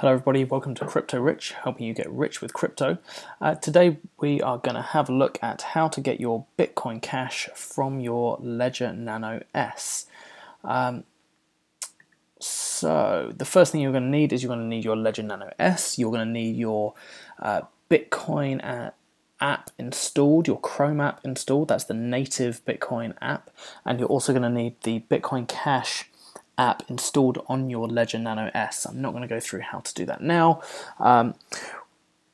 Hello everybody, welcome to Crypto Rich, helping you get rich with crypto. Uh, today we are going to have a look at how to get your Bitcoin Cash from your Ledger Nano S. Um, so the first thing you're going to need is you're going to need your Ledger Nano S, you're going to need your uh, Bitcoin uh, app installed, your Chrome app installed, that's the native Bitcoin app, and you're also going to need the Bitcoin Cash app installed on your Ledger Nano S. I'm not going to go through how to do that now. Um,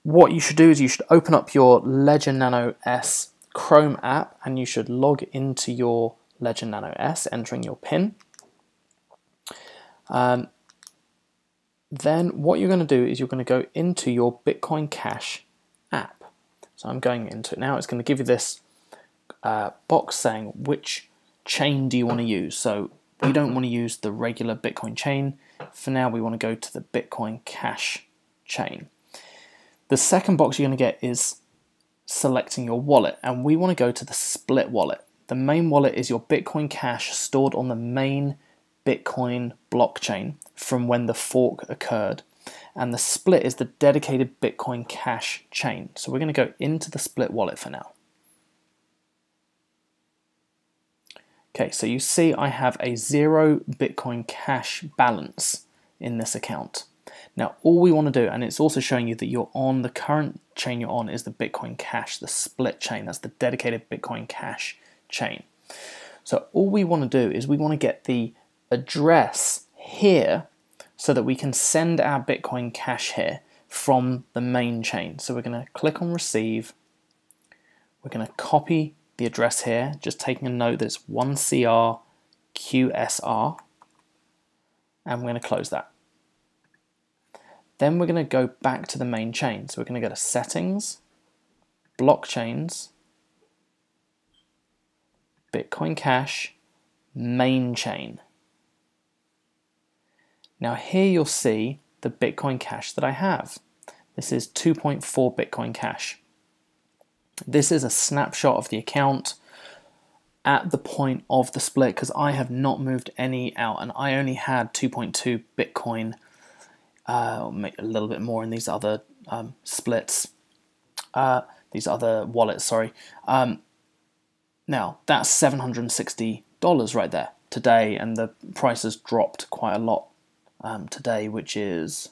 what you should do is you should open up your Ledger Nano S Chrome app and you should log into your Ledger Nano S, entering your PIN. Um, then what you're going to do is you're going to go into your Bitcoin Cash app. So I'm going into it now. It's going to give you this uh, box saying which chain do you want to use. So we don't want to use the regular Bitcoin chain. For now, we want to go to the Bitcoin Cash chain. The second box you're going to get is selecting your wallet, and we want to go to the split wallet. The main wallet is your Bitcoin Cash stored on the main Bitcoin blockchain from when the fork occurred. And the split is the dedicated Bitcoin Cash chain. So we're going to go into the split wallet for now. Okay, so you see I have a zero Bitcoin Cash balance in this account. Now all we want to do, and it's also showing you that you're on, the current chain you're on is the Bitcoin Cash, the split chain, that's the dedicated Bitcoin Cash chain. So all we want to do is we want to get the address here so that we can send our Bitcoin Cash here from the main chain. So we're going to click on receive, we're going to copy the address here, just taking a note that it's 1CR QSR, and we're going to close that. Then we're going to go back to the main chain. So we're going to go to Settings, Blockchains, Bitcoin Cash, Main Chain. Now here you'll see the Bitcoin Cash that I have. This is 2.4 Bitcoin Cash. This is a snapshot of the account at the point of the split because I have not moved any out and I only had 2.2 Bitcoin, uh, a little bit more in these other um, splits, uh, these other wallets, sorry. Um, now, that's $760 right there today and the price has dropped quite a lot um, today, which is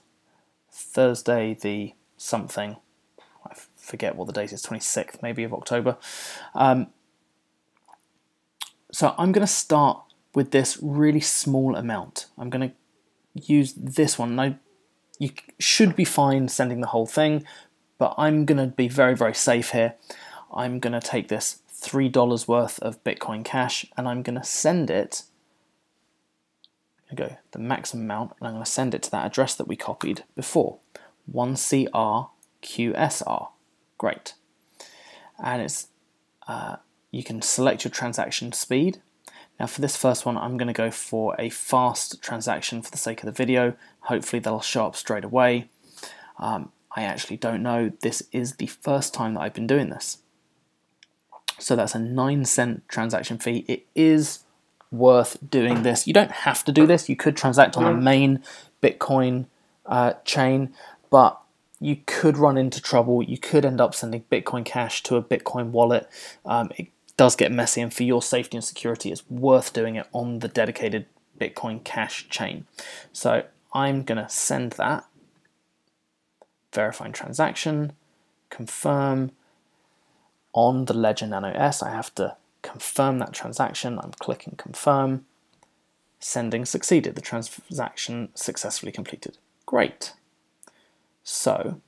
Thursday the something forget what the date is, 26th maybe of October. Um, so I'm going to start with this really small amount. I'm going to use this one. Now, you should be fine sending the whole thing, but I'm going to be very, very safe here. I'm going to take this $3 worth of Bitcoin Cash and I'm going to send it I go the maximum amount and I'm going to send it to that address that we copied before 1CRQSR great. And it's uh, you can select your transaction speed. Now for this first one, I'm going to go for a fast transaction for the sake of the video. Hopefully they'll show up straight away. Um, I actually don't know. This is the first time that I've been doing this. So that's a 9 cent transaction fee. It is worth doing this. You don't have to do this. You could transact on the main Bitcoin uh, chain, but you could run into trouble. You could end up sending Bitcoin Cash to a Bitcoin wallet. Um, it does get messy, and for your safety and security, it's worth doing it on the dedicated Bitcoin Cash chain. So I'm going to send that, verifying transaction, confirm. On the Ledger Nano S, I have to confirm that transaction. I'm clicking confirm. Sending succeeded. The transaction successfully completed. Great. So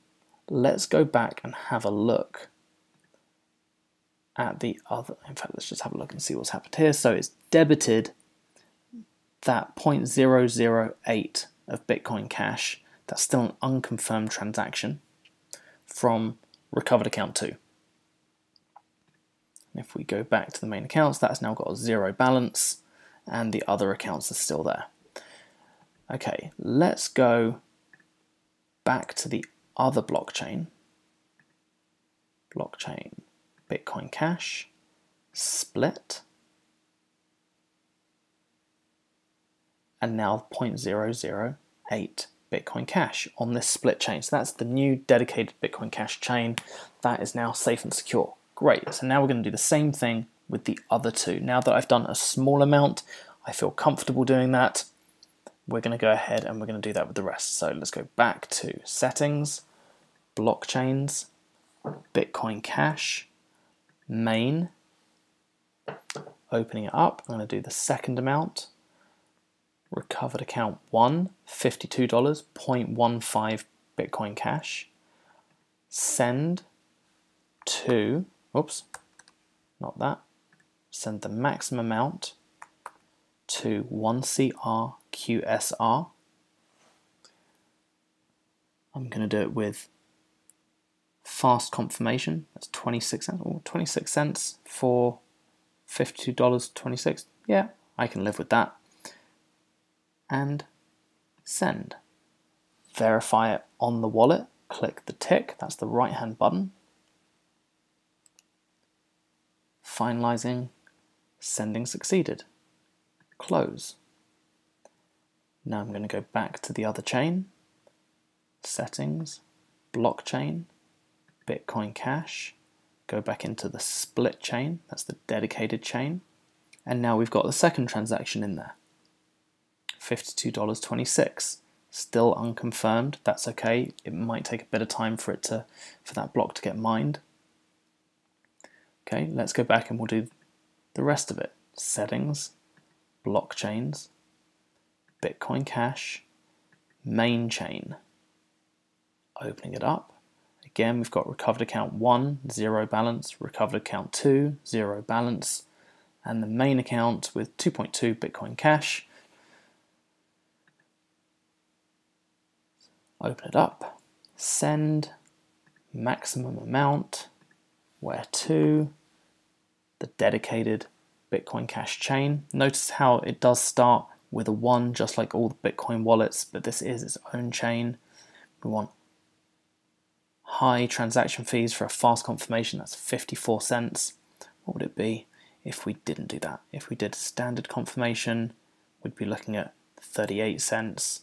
let's go back and have a look at the other, in fact, let's just have a look and see what's happened here. So it's debited that 0.008 of Bitcoin Cash. That's still an unconfirmed transaction from recovered account 2. And if we go back to the main accounts, that's now got a zero balance and the other accounts are still there. Okay, let's go back to the other blockchain, blockchain Bitcoin Cash, split, and now 0.008 Bitcoin Cash on this split chain. So that's the new dedicated Bitcoin Cash chain. That is now safe and secure. Great. So now we're going to do the same thing with the other two. Now that I've done a small amount, I feel comfortable doing that. We're going to go ahead and we're going to do that with the rest. So let's go back to settings, blockchains, Bitcoin Cash, main, opening it up. I'm going to do the second amount. Recovered account one, $52, 0.15 Bitcoin Cash. Send to, oops, not that. Send the maximum amount to 1CR QSR. I'm going to do it with fast confirmation. That's 26 cents. 26 cents for $52.26. Yeah, I can live with that. And send. Verify it on the wallet. Click the tick. That's the right hand button. Finalizing. Sending succeeded. Close. Now I'm going to go back to the other chain. Settings. Blockchain. Bitcoin Cash, go back into the split chain, that's the dedicated chain, and now we've got the second transaction in there. $52.26. Still unconfirmed, that's okay. It might take a bit of time for it to for that block to get mined. Okay, let's go back and we'll do the rest of it. Settings, blockchains, Bitcoin Cash, main chain. Opening it up, Again, we've got recovered account 1, zero balance, recovered account 2, zero balance, and the main account with 2.2 Bitcoin Cash. Open it up, send, maximum amount, where to, the dedicated Bitcoin Cash chain. Notice how it does start with a 1 just like all the Bitcoin wallets, but this is its own chain. We want high transaction fees for a fast confirmation, that's 54 cents. What would it be if we didn't do that? If we did standard confirmation, we'd be looking at 38 cents.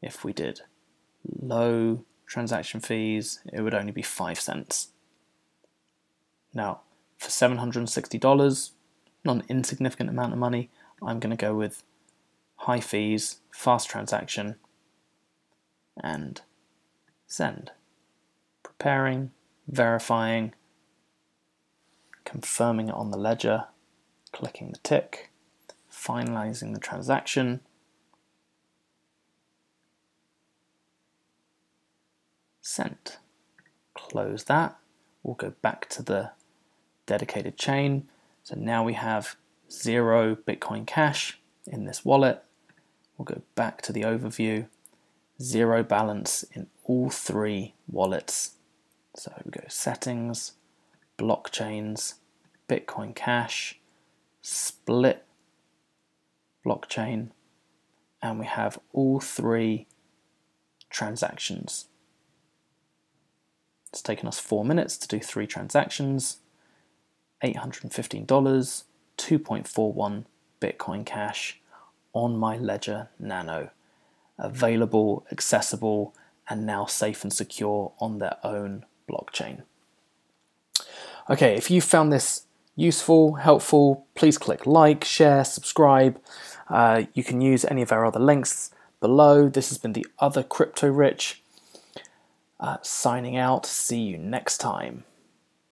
If we did low transaction fees, it would only be 5 cents. Now, for $760, not an insignificant amount of money, I'm going to go with high fees, fast transaction, and send. Preparing, verifying, confirming it on the ledger, clicking the tick, finalizing the transaction, sent. Close that. We'll go back to the dedicated chain. So now we have zero Bitcoin Cash in this wallet. We'll go back to the overview zero balance in all three wallets. So we go settings, blockchains, Bitcoin Cash, split blockchain, and we have all three transactions. It's taken us four minutes to do three transactions, $815, 2.41 Bitcoin Cash on my Ledger Nano available, accessible, and now safe and secure on their own blockchain. Okay, if you found this useful, helpful, please click like, share, subscribe. Uh, you can use any of our other links below. This has been the other Crypto Rich. Uh, signing out. See you next time.